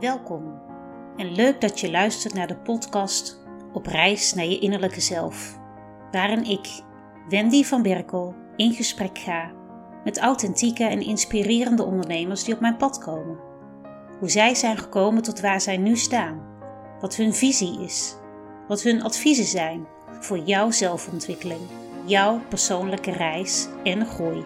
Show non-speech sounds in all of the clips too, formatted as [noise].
Welkom en leuk dat je luistert naar de podcast Op reis naar je innerlijke zelf, waarin ik, Wendy van Berkel, in gesprek ga met authentieke en inspirerende ondernemers die op mijn pad komen. Hoe zij zijn gekomen tot waar zij nu staan, wat hun visie is, wat hun adviezen zijn voor jouw zelfontwikkeling, jouw persoonlijke reis en groei.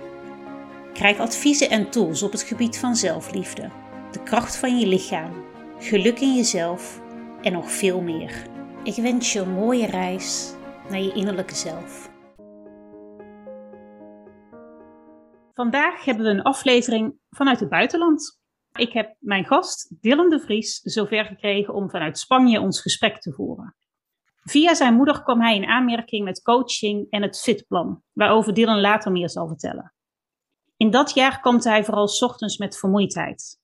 Krijg adviezen en tools op het gebied van zelfliefde, de kracht van je lichaam, geluk in jezelf en nog veel meer. Ik wens je een mooie reis naar je innerlijke zelf. Vandaag hebben we een aflevering vanuit het buitenland. Ik heb mijn gast Dylan de Vries zover gekregen om vanuit Spanje ons gesprek te voeren. Via zijn moeder kwam hij in aanmerking met coaching en het fitplan, waarover Dylan later meer zal vertellen. In dat jaar kwam hij vooral ochtends met vermoeidheid.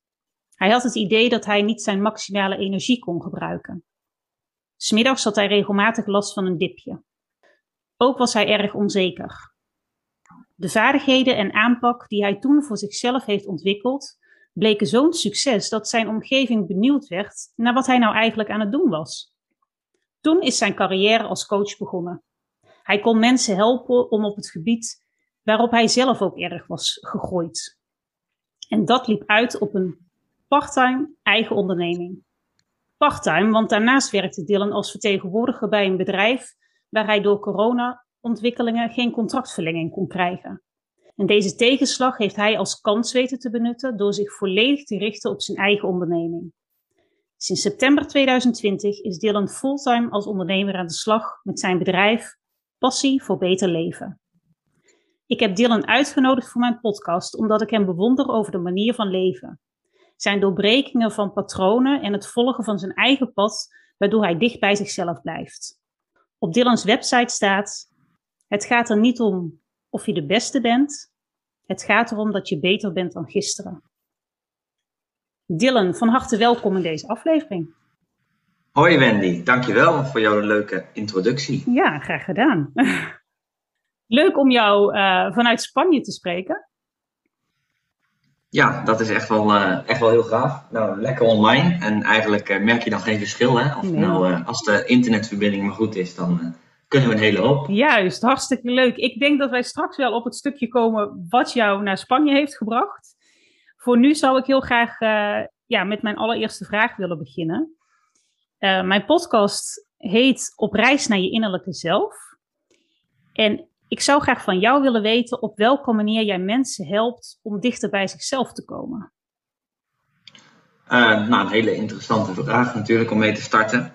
Hij had het idee dat hij niet zijn maximale energie kon gebruiken. Smiddags had hij regelmatig last van een dipje. Ook was hij erg onzeker. De vaardigheden en aanpak die hij toen voor zichzelf heeft ontwikkeld, bleken zo'n succes dat zijn omgeving benieuwd werd naar wat hij nou eigenlijk aan het doen was. Toen is zijn carrière als coach begonnen. Hij kon mensen helpen om op het gebied waarop hij zelf ook erg was gegroeid. En dat liep uit op een parttime eigen onderneming. Parttime, want daarnaast werkte Dylan als vertegenwoordiger bij een bedrijf waar hij door corona-ontwikkelingen geen contractverlenging kon krijgen. En deze tegenslag heeft hij als kans weten te benutten door zich volledig te richten op zijn eigen onderneming. Sinds september 2020 is Dylan fulltime als ondernemer aan de slag met zijn bedrijf Passie voor Beter Leven. Ik heb Dylan uitgenodigd voor mijn podcast omdat ik hem bewonder over de manier van leven. Zijn doorbrekingen van patronen en het volgen van zijn eigen pad, waardoor hij dicht bij zichzelf blijft. Op Dylans website staat: Het gaat er niet om of je de beste bent, het gaat erom dat je beter bent dan gisteren. Dylan, van harte welkom in deze aflevering. Hoi Wendy, dankjewel voor jouw leuke introductie. Ja, graag gedaan. [laughs] Leuk om jou uh, vanuit Spanje te spreken. Ja, dat is echt wel, uh, echt wel heel gaaf. Nou, lekker online. En eigenlijk uh, merk je dan geen verschil. Hè? Of nee. nou, uh, als de internetverbinding maar goed is, dan kunnen we een hele hoop. Juist, hartstikke leuk. Ik denk dat wij straks wel op het stukje komen wat jou naar Spanje heeft gebracht. Voor nu zou ik heel graag ja, met mijn allereerste vraag willen beginnen. mijn podcast heet Op reis naar je innerlijke zelf. En ik zou graag van jou willen weten op welke manier jij mensen helpt om dichter bij zichzelf te komen. Uh, nou, een hele interessante vraag natuurlijk om mee te starten.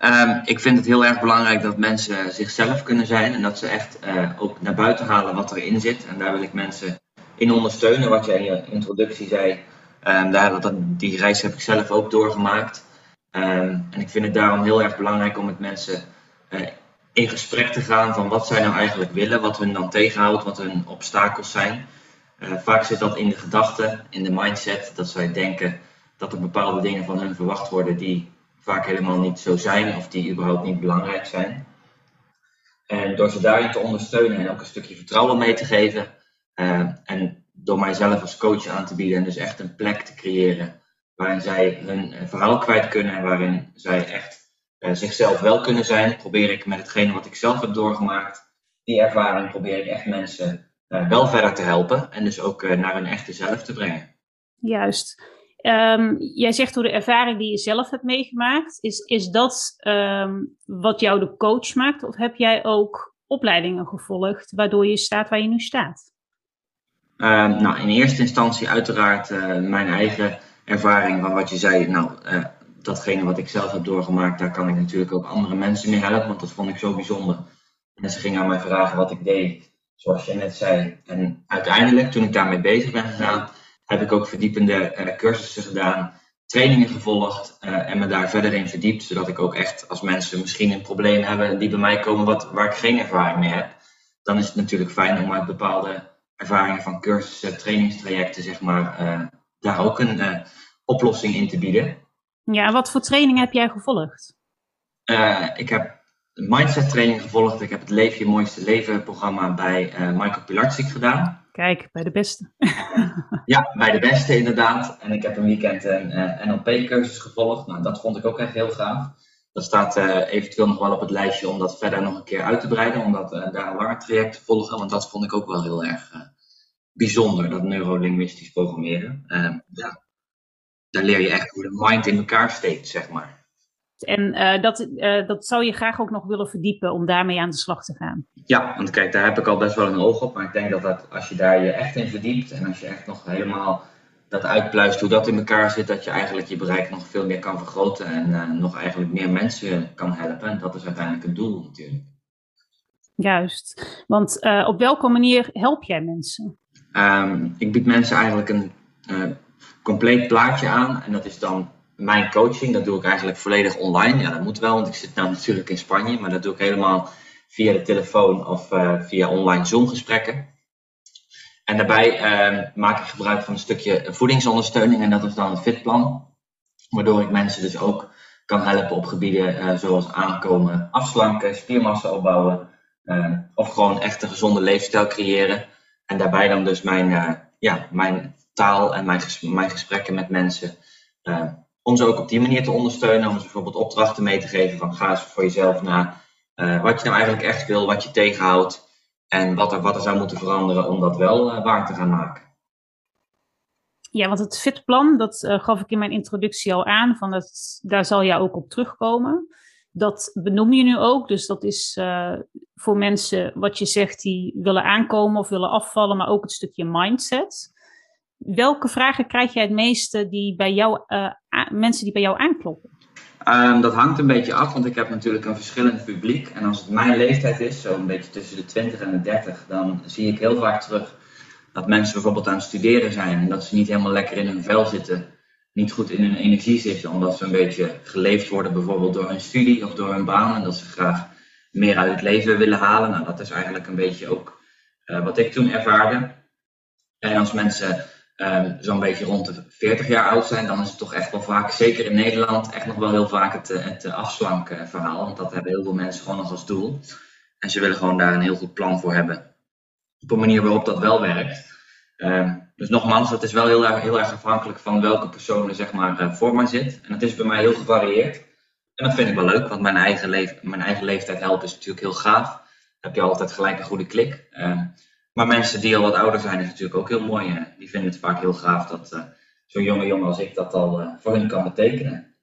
Uh, ik vind het heel erg belangrijk dat mensen zichzelf kunnen zijn en dat ze echt uh, ook naar buiten halen wat erin zit. En daar wil ik mensen in ondersteunen, wat jij in je introductie zei. Um, daar, dat, die reis heb ik zelf ook doorgemaakt. Um, en ik vind het daarom heel erg belangrijk om met mensen uh, in gesprek te gaan van wat zij nou eigenlijk willen, wat hun dan tegenhoudt, wat hun obstakels zijn. Uh, vaak zit dat in de gedachten, in de mindset, dat zij denken dat er bepaalde dingen van hun verwacht worden die vaak helemaal niet zo zijn of die überhaupt niet belangrijk zijn. En door ze daarin te ondersteunen en ook een stukje vertrouwen mee te geven uh, en door mijzelf als coach aan te bieden en dus echt een plek te creëren waarin zij hun verhaal kwijt kunnen en waarin zij echt zichzelf wel kunnen zijn, probeer ik met hetgene wat ik zelf heb doorgemaakt, die ervaring probeer ik echt mensen uh, wel verder te helpen en dus ook uh, naar hun echte zelf te brengen. Juist. Um, jij zegt door de ervaring die je zelf hebt meegemaakt, is, is dat um, wat jou de coach maakt? Of heb jij ook opleidingen gevolgd waardoor je staat waar je nu staat? Uh, nou, in eerste instantie uiteraard mijn eigen ervaring van wat je zei. Nou, datgene wat ik zelf heb doorgemaakt, daar kan ik natuurlijk ook andere mensen mee helpen, want dat vond ik zo bijzonder. En ze gingen aan mij vragen wat ik deed, zoals je net zei. En uiteindelijk, toen ik daarmee bezig ben gegaan, heb ik ook verdiepende uh, cursussen gedaan, trainingen gevolgd uh, en me daar verder in verdiept, zodat ik ook echt, als mensen misschien een probleem hebben die bij mij komen wat, waar ik geen ervaring mee heb, dan is het natuurlijk fijn om uit bepaalde ervaringen van cursussen, trainingstrajecten, zeg maar, uh, daar ook een oplossing in te bieden. Ja, wat voor training heb jij gevolgd? Uh, ik heb mindset training gevolgd. Ik heb het Leef je mooiste leven programma bij uh, Michael Pilarczyk gedaan. Kijk, bij de beste. ja, bij de beste inderdaad. En ik heb een weekend een uh, NLP-cursus gevolgd. Nou, dat vond ik ook echt heel gaaf. Dat staat eventueel nog wel op het lijstje om dat verder nog een keer uit te breiden. Om dat, daar een langer traject te volgen. Want dat vond ik ook wel heel erg bijzonder, dat neurolinguistisch programmeren. ja, daar leer je echt hoe de mind in elkaar steekt, zeg maar. En uh, dat, uh, dat zou je graag ook nog willen verdiepen om daarmee aan de slag te gaan. Ja, want kijk, daar heb ik al best wel een oog op. Maar ik denk dat, dat als je daar je echt in verdiept en als je echt nog helemaal dat uitpluist hoe dat in elkaar zit, dat je eigenlijk je bereik nog veel meer kan vergroten en uh, nog eigenlijk meer mensen kan helpen. En dat is uiteindelijk het doel natuurlijk. Juist, want op welke manier help jij mensen? Um, ik bied mensen eigenlijk een compleet plaatje aan en dat is dan mijn coaching, dat doe ik eigenlijk volledig online. Ja, dat moet wel, want ik zit nou natuurlijk in Spanje, maar dat doe ik helemaal via de telefoon of uh, via online Zoom-gesprekken. En daarbij uh, maak ik gebruik van een stukje voedingsondersteuning en dat is dan het fitplan. Waardoor ik mensen dus ook kan helpen op gebieden uh, zoals aankomen, afslanken, spiermassa opbouwen of gewoon echt een gezonde leefstijl creëren. En daarbij dan dus mijn, ja, mijn taal en mijn, mijn gesprekken met mensen om ze ook op die manier te ondersteunen. Om ze bijvoorbeeld opdrachten mee te geven van ga eens voor jezelf na uh, wat je nou eigenlijk echt wil, wat je tegenhoudt en wat er, wat er zou moeten veranderen om dat wel uh, waar te gaan maken. Ja, want het fitplan, dat gaf ik in mijn introductie al aan, van dat, daar zal jij ook op terugkomen. Dat benoem je nu ook, dus dat is voor mensen wat je zegt die willen aankomen of willen afvallen, maar ook het stukje mindset welke vragen krijg jij het meeste die bij jou, uh, mensen die bij jou aankloppen? Um, dat hangt een beetje af, want ik heb natuurlijk een verschillend publiek. En als het mijn leeftijd is, zo'n beetje tussen de 20 en de 30, dan zie ik heel vaak terug dat mensen bijvoorbeeld aan het studeren zijn en dat ze niet helemaal lekker in hun vel zitten, niet goed in hun energie zitten, omdat ze een beetje geleefd worden bijvoorbeeld door hun studie of door hun baan en dat ze graag meer uit het leven willen halen. Nou, dat is eigenlijk een beetje ook uh, wat ik toen ervaarde. En als mensen um, zo'n beetje rond de 40 jaar oud zijn, dan is het toch echt wel vaak, zeker in Nederland, echt nog wel heel vaak het, eh, het afslanken verhaal. Want dat hebben heel veel mensen gewoon nog als doel. En ze willen gewoon daar een heel goed plan voor hebben. Op een manier waarop dat wel werkt. Um, dus nogmaals, het is wel heel erg, heel erg afhankelijk van welke persoon er zeg maar, uh, voor mij zit. En het is bij mij heel gevarieerd. En dat vind ik wel leuk, want mijn eigen, mijn eigen leeftijd helpen is natuurlijk heel gaaf. Dan heb je altijd gelijk een goede klik. Maar mensen die al wat ouder zijn, is natuurlijk ook heel mooi. Die vinden het vaak heel gaaf dat uh, zo'n jonge jongen als ik dat al uh, voor hen kan betekenen.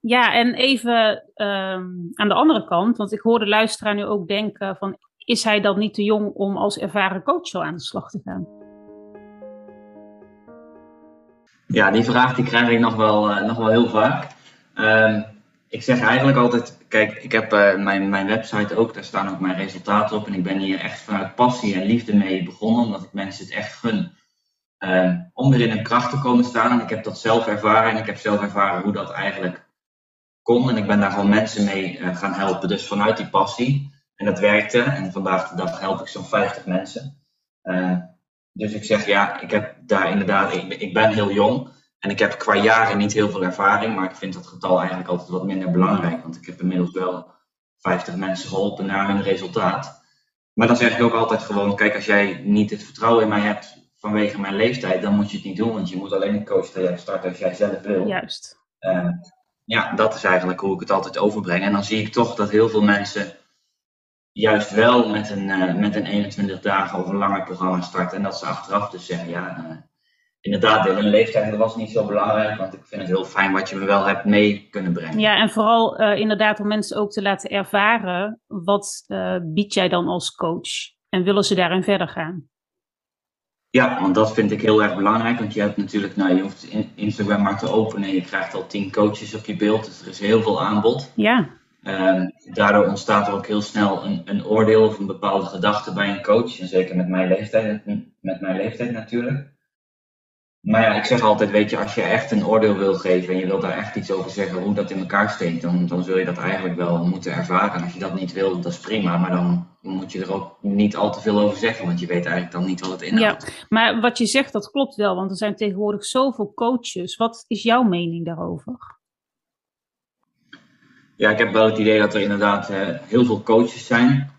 Ja, en even um, aan de andere kant, want ik hoor de luisteraar nu ook denken van, is hij dan niet te jong om als ervaren coach zo aan de slag te gaan? Ja, die vraag die krijg ik nog wel, uh, nog wel heel vaak. Um, ik zeg eigenlijk altijd, kijk, ik heb uh, mijn, mijn website ook, daar staan ook mijn resultaten op. En ik ben hier echt vanuit passie en liefde mee begonnen, omdat ik mensen het echt gun. Uh, om er in hun kracht te komen staan. En ik heb dat zelf ervaren en ik heb zelf ervaren hoe dat eigenlijk kon. En ik ben daar gewoon mensen mee uh, gaan helpen. Dus vanuit die passie. En dat werkte. En vandaag de dag help ik zo'n 50 mensen. dus ik zeg ja, ik heb daar inderdaad, ik ben heel jong. En ik heb qua jaren niet heel veel ervaring, maar ik vind dat getal eigenlijk altijd wat minder belangrijk. Want ik heb inmiddels wel 50 mensen geholpen naar hun resultaat. Maar dan zeg ik ook altijd gewoon, kijk, als jij niet het vertrouwen in mij hebt vanwege mijn leeftijd, dan moet je het niet doen. Want je moet alleen een coach starten als jij zelf wil. Juist. Uh, ja, dat is eigenlijk hoe ik het altijd overbreng. En dan zie ik toch dat heel veel mensen juist wel met een, uh, met een 21 dagen of een langer programma starten. En dat ze achteraf dus zeggen, ja, uh, inderdaad, in een leeftijd was niet zo belangrijk, want ik vind het heel fijn wat je me wel hebt mee kunnen brengen. Ja, en vooral uh, inderdaad om mensen ook te laten ervaren, wat uh, bied jij dan als coach? En willen ze daarin verder gaan? Ja, want dat vind ik heel erg belangrijk, want je hebt natuurlijk, nou je hoeft Instagram maar te openen en je krijgt al tien coaches op je beeld, dus er is heel veel aanbod. Ja. Um, daardoor ontstaat er ook heel snel een, een oordeel of een bepaalde gedachte bij een coach, en zeker met mijn leeftijd, met mijn leeftijd natuurlijk. Maar ja, ik zeg altijd, weet je, als je echt een oordeel wil geven en je wilt daar echt iets over zeggen, hoe dat in elkaar steekt, dan, dan zul je dat eigenlijk wel moeten ervaren. En als je dat niet wil, dat is prima, maar dan moet je er ook niet al te veel over zeggen, want je weet eigenlijk dan niet wat het inhoudt. Ja, maar wat je zegt, dat klopt wel, want er zijn tegenwoordig zoveel coaches. Wat is jouw mening daarover? Ja, ik heb wel het idee dat er inderdaad uh, heel veel coaches zijn.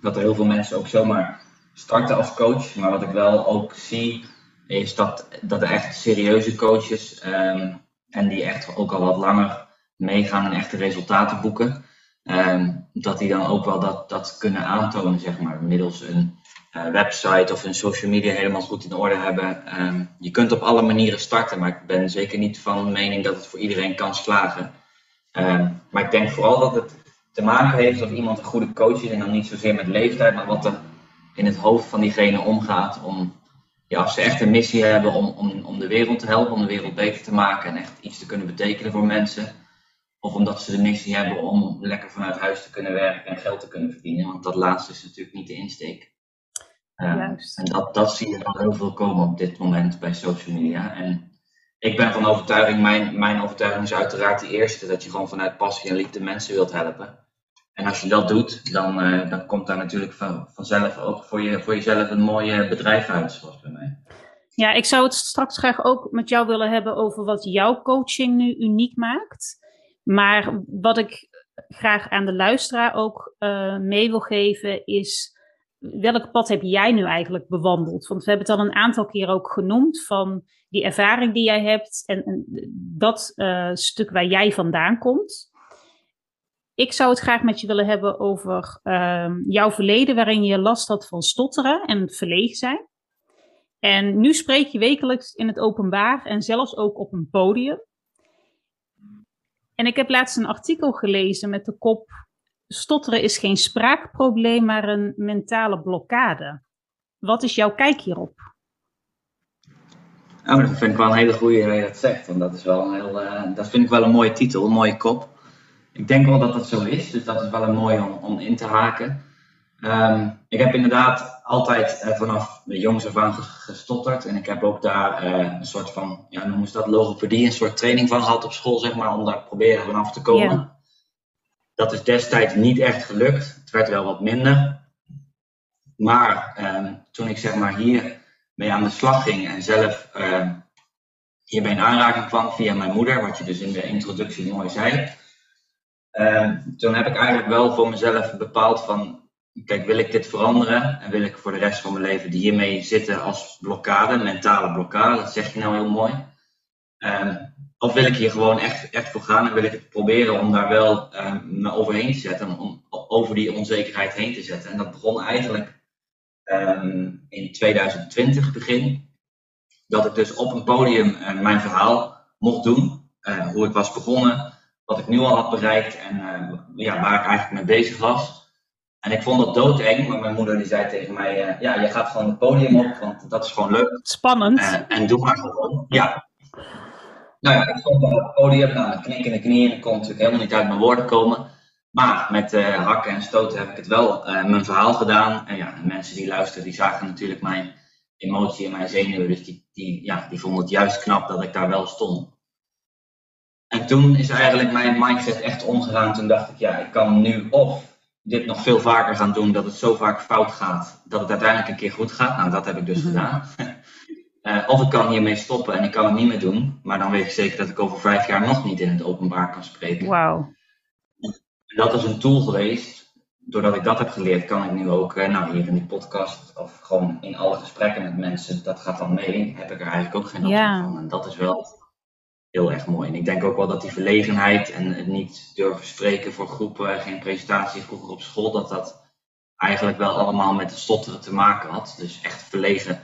Dat er heel veel mensen ook zomaar starten als coach. Maar wat ik wel ook zie, is dat, dat er echt serieuze coaches um, en die echt ook al wat langer meegaan en echte resultaten boeken. Um, dat die dan ook wel dat, dat kunnen aantonen, zeg maar, middels een uh, website of een social media helemaal goed in orde hebben. Um, je kunt op alle manieren starten, maar ik ben zeker niet van mening dat het voor iedereen kan slagen. Maar ik denk vooral dat het te maken heeft of iemand een goede coach is en dan niet zozeer met leeftijd, maar wat er in het hoofd van diegene omgaat om ja, als ze echt een missie hebben om, om, om de wereld te helpen, om de wereld beter te maken en echt iets te kunnen betekenen voor mensen. Of omdat ze de missie hebben om lekker vanuit huis te kunnen werken en geld te kunnen verdienen. Want dat laatste is natuurlijk niet de insteek. Um, en dat, dat zie je dan heel veel komen op dit moment bij social media. En ik ben van overtuiging, mijn, mijn overtuiging is uiteraard de eerste, dat je gewoon vanuit passie en liefde mensen wilt helpen. En als je dat doet, dan, uh, dan komt daar natuurlijk van, vanzelf ook voor, je, voor jezelf een mooi bedrijf uit, zoals mij. Ja, ik zou het straks graag ook met jou willen hebben over wat jouw coaching nu uniek maakt. Maar wat ik graag aan de luisteraar ook uh, mee wil geven is, welk pad heb jij nu eigenlijk bewandeld? Want we hebben het al een aantal keer ook genoemd van die ervaring die jij hebt en, en dat uh, stuk waar jij vandaan komt. Ik zou het graag met je willen hebben over uh, jouw verleden, waarin je last had van stotteren en verlegen zijn. En nu spreek je wekelijks in het openbaar en zelfs ook op een podium. En ik heb laatst een artikel gelezen met de kop: Stotteren is geen spraakprobleem, maar een mentale blokkade. Wat is jouw kijk hierop? Oh, dat vind ik wel een hele goede dat je dat zegt. Want dat, is wel een heel, uh, dat vind ik wel een mooie titel, een mooie kop. Ik denk wel dat dat zo is, dus dat is wel een mooie om, om in te haken. Um, ik heb inderdaad altijd uh, vanaf de jongs af aan gestotterd. En ik heb ook daar uh, een soort van, ja, noemen ze dat, logopedie, een soort training van gehad op school, zeg maar, om daar proberen vanaf te komen. Yeah. Dat is destijds niet echt gelukt. Het werd wel wat minder. Maar um, toen ik zeg maar hier mee aan de slag ging en zelf uh, hiermee in aanraking kwam via mijn moeder, wat je dus in de introductie mooi zei. Uh, toen heb ik eigenlijk wel voor mezelf bepaald van, kijk, wil ik dit veranderen en wil ik voor de rest van mijn leven hiermee zitten als blokkade, mentale blokkade, dat zeg je nou heel mooi. Uh, of wil ik hier gewoon echt, echt voor gaan en wil ik het proberen om daar wel uh, me overheen te zetten, om over die onzekerheid heen te zetten. En dat begon eigenlijk in 2020 begin, dat ik dus op een podium uh, mijn verhaal mocht doen, uh, hoe ik was begonnen, wat ik nu al had bereikt en uh, ja, waar ik eigenlijk mee bezig was. En ik vond dat doodeng, maar mijn moeder die zei tegen mij, ja, je gaat gewoon het podium op, want dat is gewoon leuk. Spannend. en doe maar gewoon. Ja. Nou ja, ik stond op het podium, nou, met knikkende knieën, ik kon natuurlijk helemaal niet uit mijn woorden komen. Maar met uh, hakken en stoten heb ik het wel mijn verhaal gedaan. En ja, de mensen die luisteren, die zagen natuurlijk mijn emotie en mijn zenuwen. Dus die, die, ja, die vonden het juist knap dat ik daar wel stond. En toen is eigenlijk mijn mindset echt omgegaan. Toen dacht ik, ja, ik kan nu of dit nog veel vaker gaan doen, dat het zo vaak fout gaat, dat het uiteindelijk een keer goed gaat. Nou, dat heb ik dus gedaan. Uh, [laughs] of ik kan hiermee stoppen en ik kan het niet meer doen. Maar dan weet ik zeker dat ik over vijf jaar nog niet in het openbaar kan spreken. Wauw dat is een tool geweest. Doordat ik dat heb geleerd, kan ik nu ook, eh, nou hier in die podcast of gewoon in alle gesprekken met mensen, dat gaat dan mee, heb ik er eigenlijk ook geen optie van. En dat is wel heel erg mooi. En ik denk ook wel dat die verlegenheid en het niet durven spreken voor groepen, geen presentatie vroeger op school, dat dat eigenlijk wel allemaal met het stotteren te maken had. Dus echt verlegen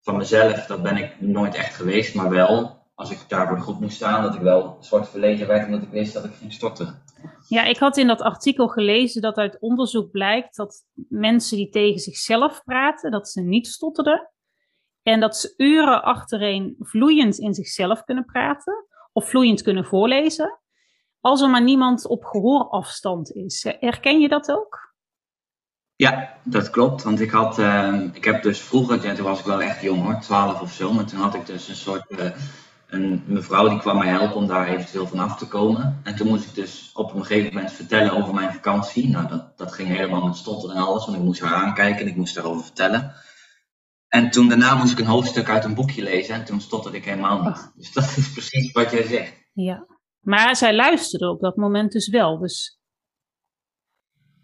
van mezelf, dat ben ik nooit echt geweest, maar wel als ik daar voor de groep moest staan, dat ik wel een verlegen werd omdat ik wist dat ik ging stotteren. Ja, ik had in dat artikel gelezen dat uit onderzoek blijkt dat mensen die tegen zichzelf praten, dat ze niet stotterden. En dat ze uren achtereen vloeiend in zichzelf kunnen praten of vloeiend kunnen voorlezen. Als er maar niemand op gehoorafstand is. Herken je dat ook? Ja, dat klopt. Want ik had, uh, ik heb dus vroeger, toen was ik wel echt jong hoor, 12 of zo, maar toen had ik dus een soort uh, een mevrouw die kwam mij helpen om daar eventueel van af te komen. En toen moest ik dus op een gegeven moment vertellen over mijn vakantie. Nou, dat, dat ging helemaal met stotteren en alles, want ik moest haar aankijken en ik moest daarover vertellen. En toen daarna moest ik een hoofdstuk uit een boekje lezen en toen stotterde ik helemaal niet. Oh. Dus dat is precies wat jij zegt. Ja, maar zij luisterde op dat moment dus wel. Dus...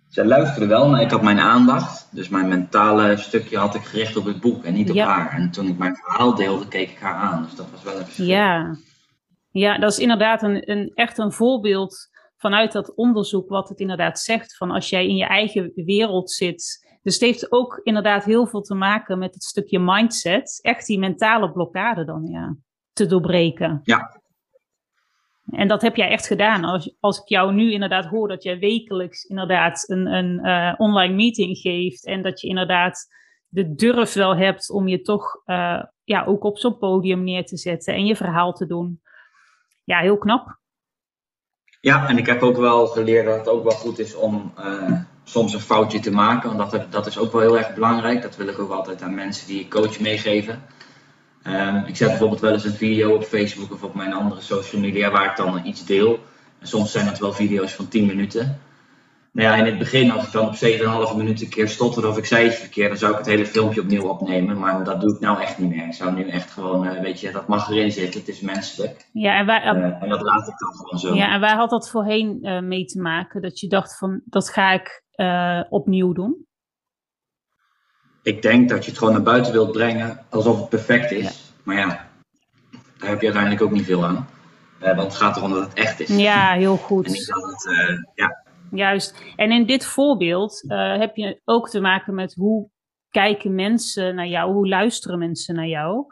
zij luisterde wel, maar ik had mijn aandacht. Dus mijn mentale stukje had ik gericht op het boek en niet op Ja. haar. En toen ik mijn verhaal deelde, keek ik haar aan. Dus dat was wel een verschil. Ja. ja, dat is inderdaad een, een, echt een voorbeeld vanuit dat onderzoek wat het inderdaad zegt. Van als jij in je eigen wereld zit. Dus het heeft ook inderdaad heel veel te maken met het stukje mindset. Echt die mentale blokkade dan, ja. Te doorbreken. Ja. En dat heb jij echt gedaan. Als, als ik jou nu inderdaad hoor dat jij wekelijks inderdaad een, een eh, online meeting geeft. En dat je inderdaad de durf wel hebt om je toch eh, ja, ook op zo'n podium neer te zetten en je verhaal te doen. Ja, heel knap. Ja, en ik heb ook wel geleerd dat het ook wel goed is om eh, soms een foutje te maken. Want dat, dat is ook wel heel erg belangrijk. Dat wil ik ook altijd aan mensen die ik coach meegeven. Ehm, ik zet bijvoorbeeld wel eens een video op Facebook of op mijn andere social media waar ik dan iets deel. En soms zijn dat wel video's van 10 minuten. Nou ja, in het begin, als ik dan op 7,5 minuten een keer stotterde of ik zei iets verkeerd, dan zou ik het hele filmpje opnieuw opnemen. Maar dat doe ik nou echt niet meer. Ik zou nu echt gewoon, eh, weet je, dat mag erin zitten. Het is menselijk. Ja, en waar, Eh, en dat laat ik dan gewoon zo. ja, en waar had dat voorheen eh, mee te maken? Dat je dacht van, dat ga ik eh, opnieuw doen? ik denk dat je het gewoon naar buiten wilt brengen alsof het perfect is. Maar ja, daar heb je uiteindelijk ook niet veel aan. Eh, want het gaat erom dat het echt is. Ja, heel goed. het, eh, ja, Juist. En in dit voorbeeld heb je ook te maken met hoe kijken mensen naar jou, hoe luisteren mensen naar jou.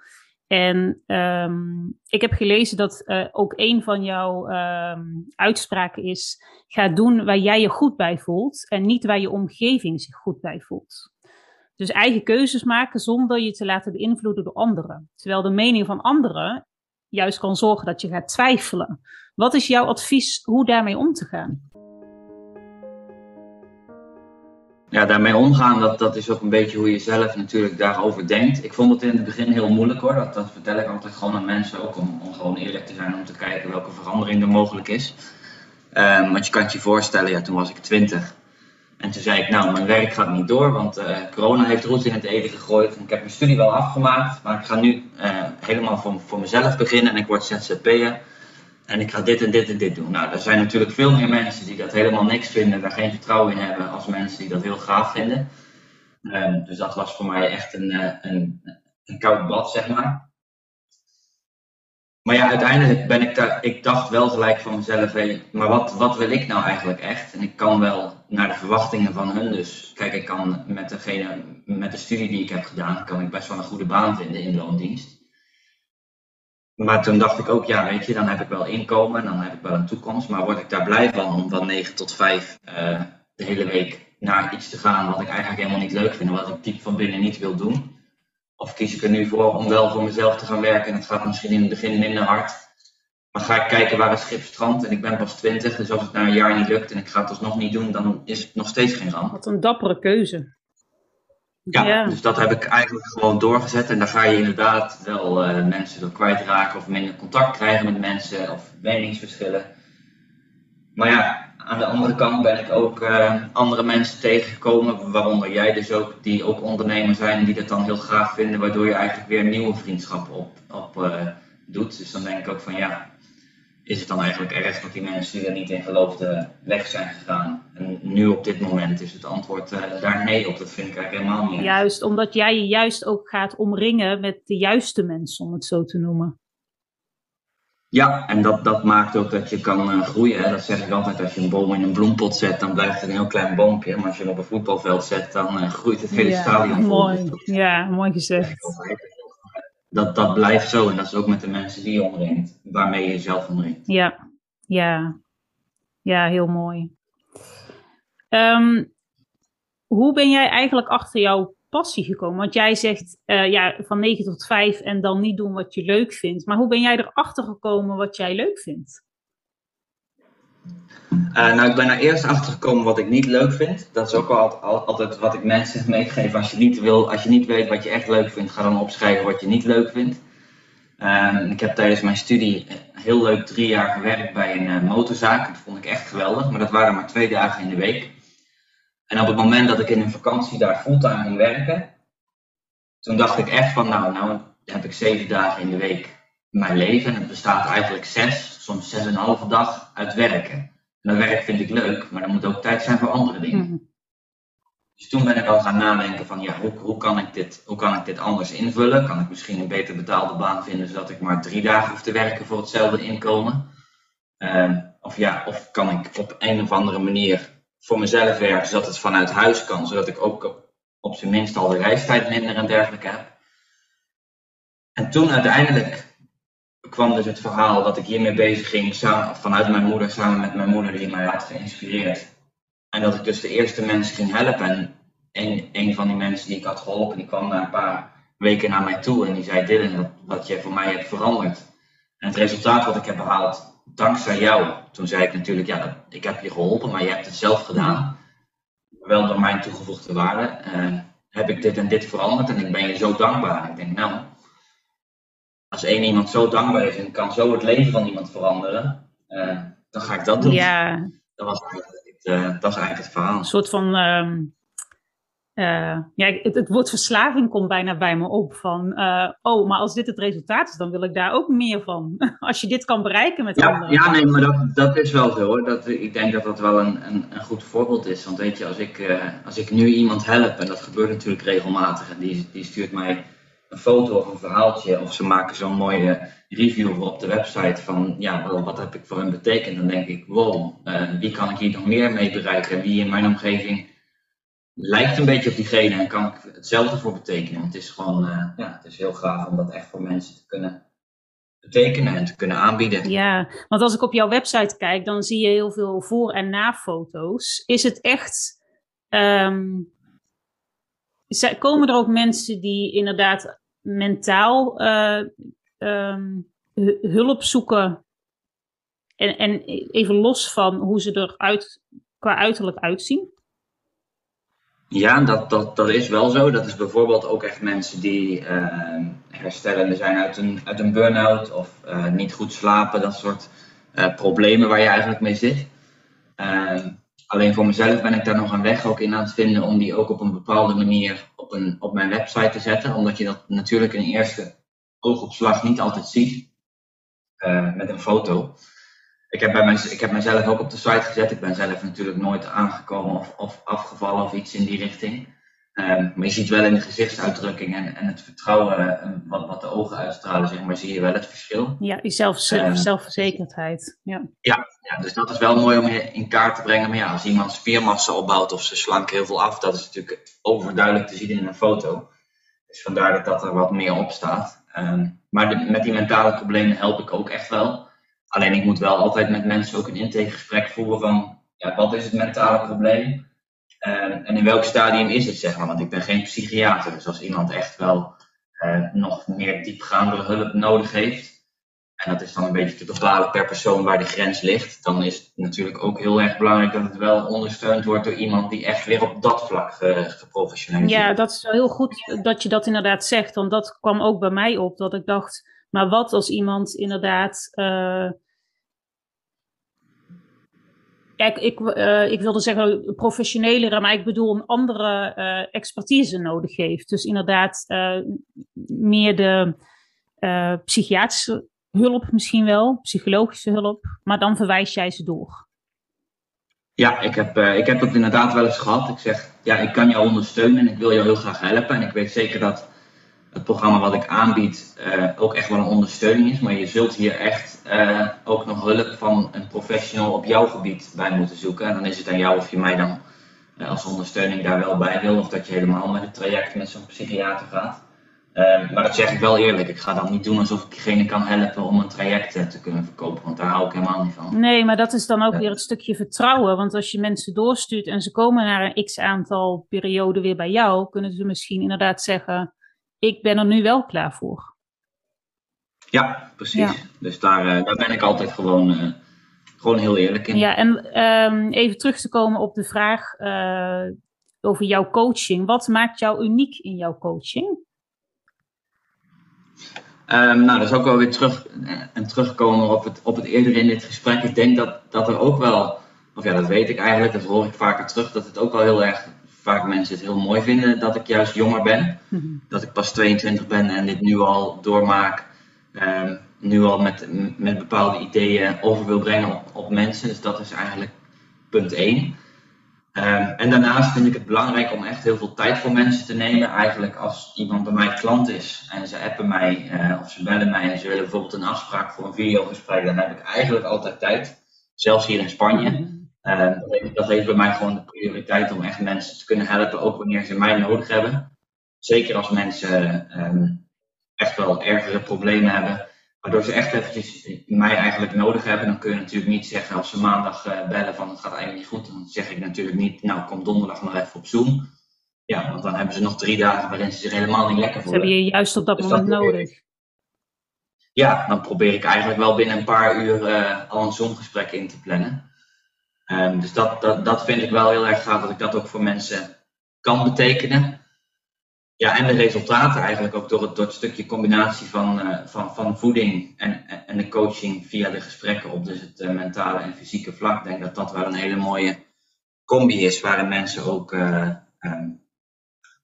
En ehm, ik heb gelezen dat eh, ook een van jouw ehm, uitspraken is: ga doen waar jij je goed bij voelt en niet waar je omgeving zich goed bij voelt. Dus eigen keuzes maken zonder je te laten beïnvloeden door anderen. Terwijl de mening van anderen juist kan zorgen dat je gaat twijfelen. Wat is jouw advies hoe daarmee om te gaan? Ja, daarmee omgaan, dat, dat is ook een beetje hoe je zelf natuurlijk daarover denkt. Ik vond het in het begin heel moeilijk hoor. Dat, dat vertel ik altijd gewoon aan mensen ook. Om, om gewoon eerlijk te zijn om te kijken welke verandering er mogelijk is. Ehm, want je kan het je voorstellen, ja, toen was ik 20. En toen zei ik, nou, mijn werk gaat niet door, want eh, corona heeft roet in het eten gegooid. Ik heb mijn studie wel afgemaakt, maar ik ga nu eh, helemaal voor, voor mezelf beginnen en ik word ZZP'er. En ik ga dit en dit en dit doen. Nou, er zijn natuurlijk veel meer mensen die dat helemaal niks vinden, daar geen vertrouwen in hebben, als mensen die dat heel gaaf vinden. Ehm, dus dat was voor mij echt een, eh, een, een koud bad, zeg maar. Maar ja, uiteindelijk ben ik daar, ik dacht wel gelijk van mezelf, hé, maar wat, wat wil ik nou eigenlijk echt? En ik kan wel naar de verwachtingen van hun, dus kijk, ik kan met degene, met de studie die ik heb gedaan, kan ik best wel een goede baan vinden in loondienst. Maar toen dacht ik ook, ja, weet je, dan heb ik wel inkomen, dan heb ik wel een toekomst, maar word ik daar blij van om van 9 tot 5 eh, de hele week naar iets te gaan wat ik eigenlijk helemaal niet leuk vind, wat ik diep van binnen niet wil doen? Of kies ik er nu voor om wel voor mezelf te gaan werken en het gaat misschien in het begin minder hard. Maar ga ik kijken waar het schip strandt en ik ben pas 20, dus als het na een jaar niet lukt en ik ga het alsnog niet doen, dan is het nog steeds geen ramp. Wat een dappere keuze. Ja, dus dat heb ik eigenlijk gewoon doorgezet. En daar ga je inderdaad wel eh, mensen door kwijtraken of minder contact krijgen met mensen of meningsverschillen. Maar ja, aan de andere kant ben ik ook eh, andere mensen tegengekomen, waaronder jij dus ook, die ook ondernemer zijn en die dat dan heel gaaf vinden, waardoor je eigenlijk weer nieuwe vriendschappen op, op eh, doet. Dus dan denk ik ook van ja, is het dan eigenlijk erg dat die mensen die er niet in geloofden weg zijn gegaan? En nu op dit moment is het antwoord eh, daar nee op. Dat vind ik eigenlijk helemaal niet. Juist omdat jij je juist ook gaat omringen met de juiste mensen, om het zo te noemen. Ja, en dat, dat maakt ook dat je kan eh, groeien. Hè. Dat zeg ik altijd, als je een boom in een bloempot zet, dan blijft het een heel klein boompje. Maar als je hem op een voetbalveld zet, dan eh, groeit het hele stadion vol. mooi. Ja, mooi gezegd. Dat, dat blijft zo en dat is ook met de mensen die je omringt, waarmee je jezelf omringt. Ja, ja. Ja, heel mooi. Ehm, hoe ben jij eigenlijk achter jouw passie gekomen? Want jij zegt eh, ja, van 9 tot 5 en dan niet doen wat je leuk vindt. Maar hoe ben jij erachter gekomen wat jij leuk vindt? Eh, nou, ik ben er eerst [laughs] achter gekomen wat ik niet leuk vind. Dat is ook altijd, altijd wat ik mensen [laughs] meegeef. Als je, niet wil, als je niet weet wat je echt leuk vindt, ga dan opschrijven wat je niet leuk vindt. Ehm, ik heb tijdens mijn studie heel leuk drie jaar gewerkt bij een eh, motorzaak. Dat vond ik echt geweldig, maar dat waren maar twee dagen in de week. En op het moment dat ik in een vakantie daar fulltime ging werken, toen dacht ik echt van, nou, nou heb ik zeven dagen in de week mijn leven. En het bestaat eigenlijk zes, soms zes en een halve dag uit werken. En dat werk vind ik leuk, maar er moet ook tijd zijn voor andere dingen. Mhm. Dus toen ben ik al gaan nadenken van ja, hoe, hoe, kan ik dit, hoe kan ik dit anders invullen? Kan ik misschien een beter betaalde baan vinden zodat ik maar drie dagen hoef te werken voor hetzelfde inkomen? Ehm, of ja, of kan ik op een of andere manier voor mezelf werken zodat het vanuit huis kan, zodat ik ook op, op zijn minst al de reistijd minder en dergelijke heb. En toen uiteindelijk kwam dus het verhaal dat ik hiermee bezig ging vanuit mijn moeder, samen met mijn moeder die mij had geïnspireerd. En dat ik dus de eerste mensen ging helpen. En een, van die mensen die ik had geholpen, die kwam na een paar weken naar mij toe en die zei: Dylan, wat, wat je voor mij hebt veranderd. En het resultaat wat ik heb behaald, dankzij jou. Toen zei ik natuurlijk: Ja, ik heb je geholpen, maar je hebt het zelf gedaan. Wel door mijn toegevoegde waarde. Uh, heb ik dit en dit veranderd en ik ben je zo dankbaar. Ik denk, nou, als één iemand zo dankbaar is en kan zo het leven van iemand veranderen, uh, dan ga ik dat doen. Ja. Dat was uh, dat is eigenlijk het verhaal. Een soort van. Um, uh, ja, het, het, woord verslaving komt bijna bij me op. Van, oh, maar als dit het resultaat is, dan wil ik daar ook meer van. [laughs] als je dit kan bereiken met ja, anderen. Ja, nee, maar dat, dat is wel zo hoor. Dat, ik denk dat dat wel een, een, een goed voorbeeld is. Want weet je, als ik, als ik nu iemand help, en dat gebeurt natuurlijk regelmatig, en die, die stuurt mij een foto of een verhaaltje, of ze maken zo'n mooie review op de website van ja, wat heb ik voor hen betekend, dan denk ik, wow, uh, wie kan ik hier nog meer mee bereiken? Wie in mijn omgeving lijkt een beetje op diegene en kan ik hetzelfde voor betekenen? Het is gewoon, uh, ja, het is heel gaaf om dat echt voor mensen te kunnen betekenen en te kunnen aanbieden. Ja, want als ik op jouw website kijk, dan zie je heel veel voor- en na-foto's. Is het echt. Um, komen er ook mensen die inderdaad mentaal uh, um, hulp zoeken. En, en even los van hoe ze er qua uiterlijk uitzien? Ja, dat, dat, dat is wel zo. Dat is bijvoorbeeld ook echt mensen die uh, herstellende zijn uit een, uit een burn-out of uh, niet goed slapen, dat soort uh, problemen waar je eigenlijk mee zit. Alleen voor mezelf ben ik daar nog een weg ook in aan het vinden om die ook op een bepaalde manier op, een, op mijn website te zetten. Omdat je dat natuurlijk in eerste oogopslag niet altijd ziet uh, met een foto. Ik heb, bij mijn, ik heb mezelf ook op de site gezet. Ik ben zelf natuurlijk nooit aangekomen of, of afgevallen of iets in die richting. Um, maar je ziet wel in de gezichtsuitdrukking en, en het vertrouwen, en wat, wat de ogen uitstralen, zeg maar, zie je wel het verschil. Ja, die zelf, uh, zelfverzekerdheid. Ja. Ja, ja, dus dat is wel mooi om in kaart te brengen. Maar ja, als iemand spiermassa opbouwt of ze slank heel veel af, dat is natuurlijk overduidelijk te zien in een foto. Dus vandaar dat dat er wat meer op staat. Um, maar de, met die mentale problemen help ik ook echt wel. Alleen ik moet wel altijd met mensen ook een intakegesprek voeren van ja, wat is het mentale probleem en in welk stadium is het, zeg maar. Want ik ben geen psychiater, dus als iemand echt wel uh, nog meer diepgaande hulp nodig heeft, en dat is dan een beetje te bepalen per persoon waar de grens ligt, dan is het natuurlijk ook heel erg belangrijk dat het wel ondersteund wordt door iemand die echt weer op dat vlak uh, geprofessionaliseerd Ja, dat is wel heel goed dat je dat inderdaad zegt, want dat kwam ook bij mij op, dat ik dacht, maar wat als iemand inderdaad. Uh, kijk, ik, uh, ik wilde zeggen professionelere, maar ik bedoel een andere uh, expertise nodig heeft. Dus inderdaad meer de psychiatrische hulp misschien wel, psychologische hulp, maar dan verwijs jij ze door. Ja, ik heb, ik heb dat inderdaad wel eens gehad. Ik zeg, ja, ik kan jou ondersteunen en ik wil jou heel graag helpen. En ik weet zeker dat het programma wat ik aanbied uh, ook echt wel een ondersteuning is. Maar je zult hier echt uh, ook nog hulp van een professional op jouw gebied bij moeten zoeken. En dan is het aan jou of je mij dan uh, als ondersteuning daar wel bij wil. Of dat je helemaal met het traject met zo'n psychiater gaat. maar dat zeg ik wel eerlijk. Ik ga dan niet doen alsof ik diegene kan helpen om een traject te kunnen verkopen. Want daar hou ik helemaal niet van. Nee, maar dat is dan ook weer het stukje vertrouwen. Want als je mensen doorstuurt en ze komen na een x aantal perioden weer bij jou, kunnen ze misschien inderdaad zeggen ik ben er nu wel klaar voor. Ja, precies. Ja. Dus daar, uh, daar ben ik altijd gewoon, uh, gewoon heel eerlijk in. Ja, en um, even terug te komen op de vraag uh, over jouw coaching. Wat maakt jou uniek in jouw coaching? Um, nou, dat is ook wel weer terug en terugkomen op het, op het eerder in dit gesprek. Ik denk dat, dat er ook wel, of ja, dat weet ik eigenlijk, dat hoor ik vaker terug, dat het ook wel heel erg vaak mensen het heel mooi vinden dat ik juist jonger ben. Mm-hmm. Dat ik pas 22 ben en dit nu al doormaak. Um, nu al met, met bepaalde ideeën over wil brengen op, op, mensen. Dus dat is eigenlijk punt 1. Ehm, en daarnaast vind ik het belangrijk om echt heel veel tijd voor mensen te nemen. Eigenlijk als iemand bij mij klant is en ze appen mij uh, of ze bellen mij en ze willen bijvoorbeeld een afspraak voor een videogesprek, dan heb ik eigenlijk altijd tijd. Zelfs hier in Spanje. Uh, dat heeft bij mij gewoon de prioriteit om echt mensen te kunnen helpen, ook wanneer ze mij nodig hebben. Zeker als mensen um, echt wel ergere problemen hebben, waardoor ze echt eventjes mij eigenlijk nodig hebben. Dan kun je natuurlijk niet zeggen als ze maandag uh, bellen van het gaat eigenlijk niet goed. Dan zeg ik natuurlijk niet, nou kom donderdag maar even op Zoom. Ja, want dan hebben ze nog drie dagen waarin ze zich helemaal niet lekker voelen. Hebben je juist op dat dus moment nodig. Ja, dan probeer ik eigenlijk wel binnen een paar uur uh, al een Zoom-gesprek in te plannen. Um, dus dat, dat, dat vind ik wel heel erg gaaf dat ik dat ook voor mensen kan betekenen. Ja, en de resultaten eigenlijk ook door het, door het stukje combinatie van, uh, van, van voeding en, en de coaching via de gesprekken op dus het uh, mentale en fysieke vlak. Ik denk dat dat wel een hele mooie combi is waarin mensen ook uh, um,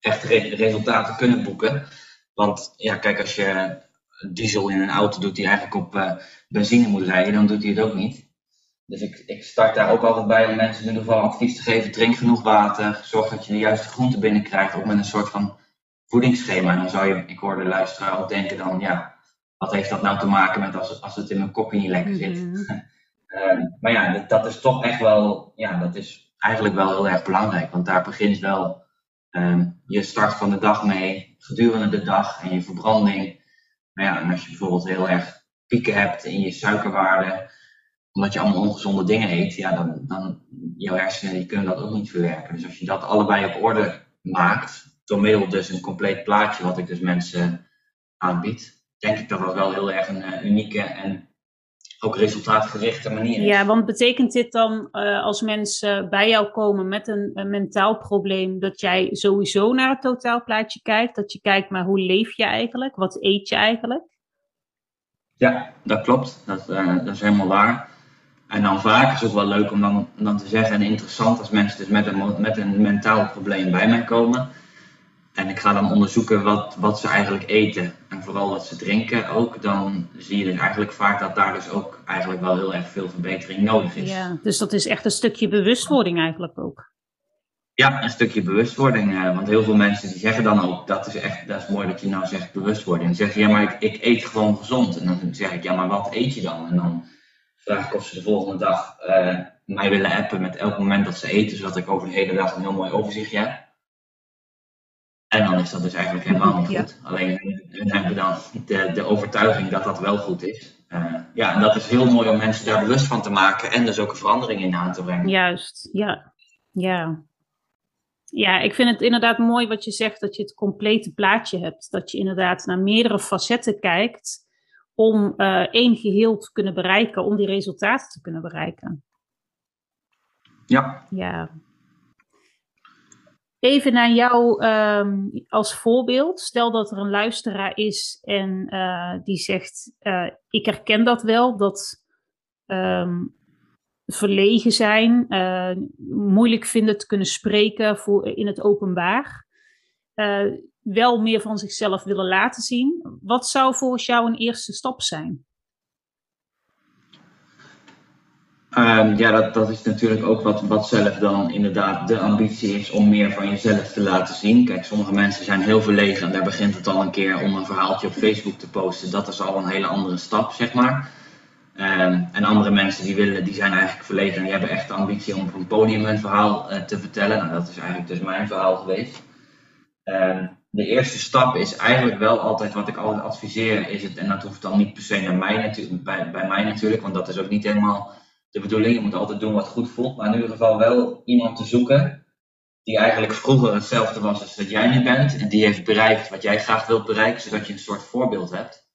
echt re resultaten kunnen boeken. Want ja, kijk, als je diesel in een auto doet die eigenlijk op benzine moet rijden, dan doet hij het ook niet. Dus ik, ik start daar ook altijd bij om mensen in ieder geval advies te geven. Drink genoeg water. Zorg dat je de juiste groenten binnenkrijgt. Ook met een soort van voedingsschema. En dan zou je, ik hoorde de luisteraar ook denken dan, ja, wat heeft dat nou te maken met als, als het in mijn kopje niet lekker zit? Mm -hmm. uh, [laughs] maar ja, dat, dat, is toch echt wel, ja, dat is eigenlijk wel heel erg belangrijk. Want daar begint wel um, je start van de dag mee, gedurende de dag en je verbranding. Maar ja, en als je bijvoorbeeld heel erg pieken hebt in je suikerwaarde, omdat je allemaal ongezonde dingen eet, ja, dan, dan jouw hersenen die kunnen dat ook niet verwerken. Dus als je dat allebei op orde maakt, door middel dus een compleet plaatje wat ik dus mensen aanbied, denk ik dat dat wel heel erg een uh, unieke en ook resultaatgerichte manier is. Ja, want betekent dit dan uh, als mensen bij jou komen met een, een, mentaal probleem, dat jij sowieso naar het totaalplaatje kijkt? Dat je kijkt, maar hoe leef je eigenlijk? Wat eet je eigenlijk? Ja, dat klopt. Dat, uh, dat is helemaal waar. En dan vaak is het ook wel leuk om dan, dan te zeggen en interessant als mensen dus met een, met een mentaal probleem bij mij komen. En ik ga dan onderzoeken wat, wat ze eigenlijk eten en vooral wat ze drinken ook. Dan zie je dus eigenlijk vaak dat daar dus ook eigenlijk wel heel erg veel verbetering nodig is. Ja, dus dat is echt een stukje bewustwording eigenlijk ook. Ja, een stukje bewustwording. Want heel veel mensen die zeggen dan ook, dat is echt, dat is mooi dat je nou zegt bewustwording. Dan zeggen ja maar ik, ik eet gewoon gezond. En dan zeg ik, ja maar wat eet je dan? En dan vraag ik of ze de volgende dag uh, mij willen appen met elk moment dat ze eten, zodat ik over de hele dag een heel mooi overzichtje heb. En dan is dat dus eigenlijk helemaal niet goed. Ja. Alleen hun hebben dan de, de overtuiging dat dat wel goed is. Uh, ja, en dat is heel mooi om mensen daar bewust van te maken en dus ook een verandering in aan te brengen. Juist, ja. Ja. Ja, ik vind het inderdaad mooi wat je zegt, dat je het complete plaatje hebt. Dat je inderdaad naar meerdere facetten kijkt om uh, één geheel te kunnen bereiken, om die resultaten te kunnen bereiken. Ja. Ja. Even naar jou um, als voorbeeld. Stel dat er een luisteraar is en uh, die zegt: uh, Ik herken dat wel, dat um, verlegen zijn, moeilijk vinden te kunnen spreken voor, in het openbaar wel meer van zichzelf willen laten zien. Wat zou volgens jou een eerste stap zijn? Um, ja, dat, dat is natuurlijk ook wat, wat zelf dan inderdaad de ambitie is om meer van jezelf te laten zien. Kijk, sommige mensen zijn heel verlegen en daar begint het al een keer om een verhaaltje op Facebook te posten. Dat is al een hele andere stap, zeg maar. Um, en andere mensen die, willen, die zijn eigenlijk verlegen en die hebben echt de ambitie om op een podium een verhaal uh, te vertellen. Nou, dat is eigenlijk dus mijn verhaal geweest. Um, de eerste stap is eigenlijk wel altijd wat ik altijd adviseer, is het, en dat hoeft dan niet per se naar mij natuurlijk, bij, bij mij natuurlijk, want dat is ook niet helemaal de bedoeling. Je moet altijd doen wat goed voelt, maar in ieder geval wel iemand te zoeken die eigenlijk vroeger hetzelfde was als dat jij nu bent en die heeft bereikt wat jij graag wilt bereiken, zodat je een soort voorbeeld hebt.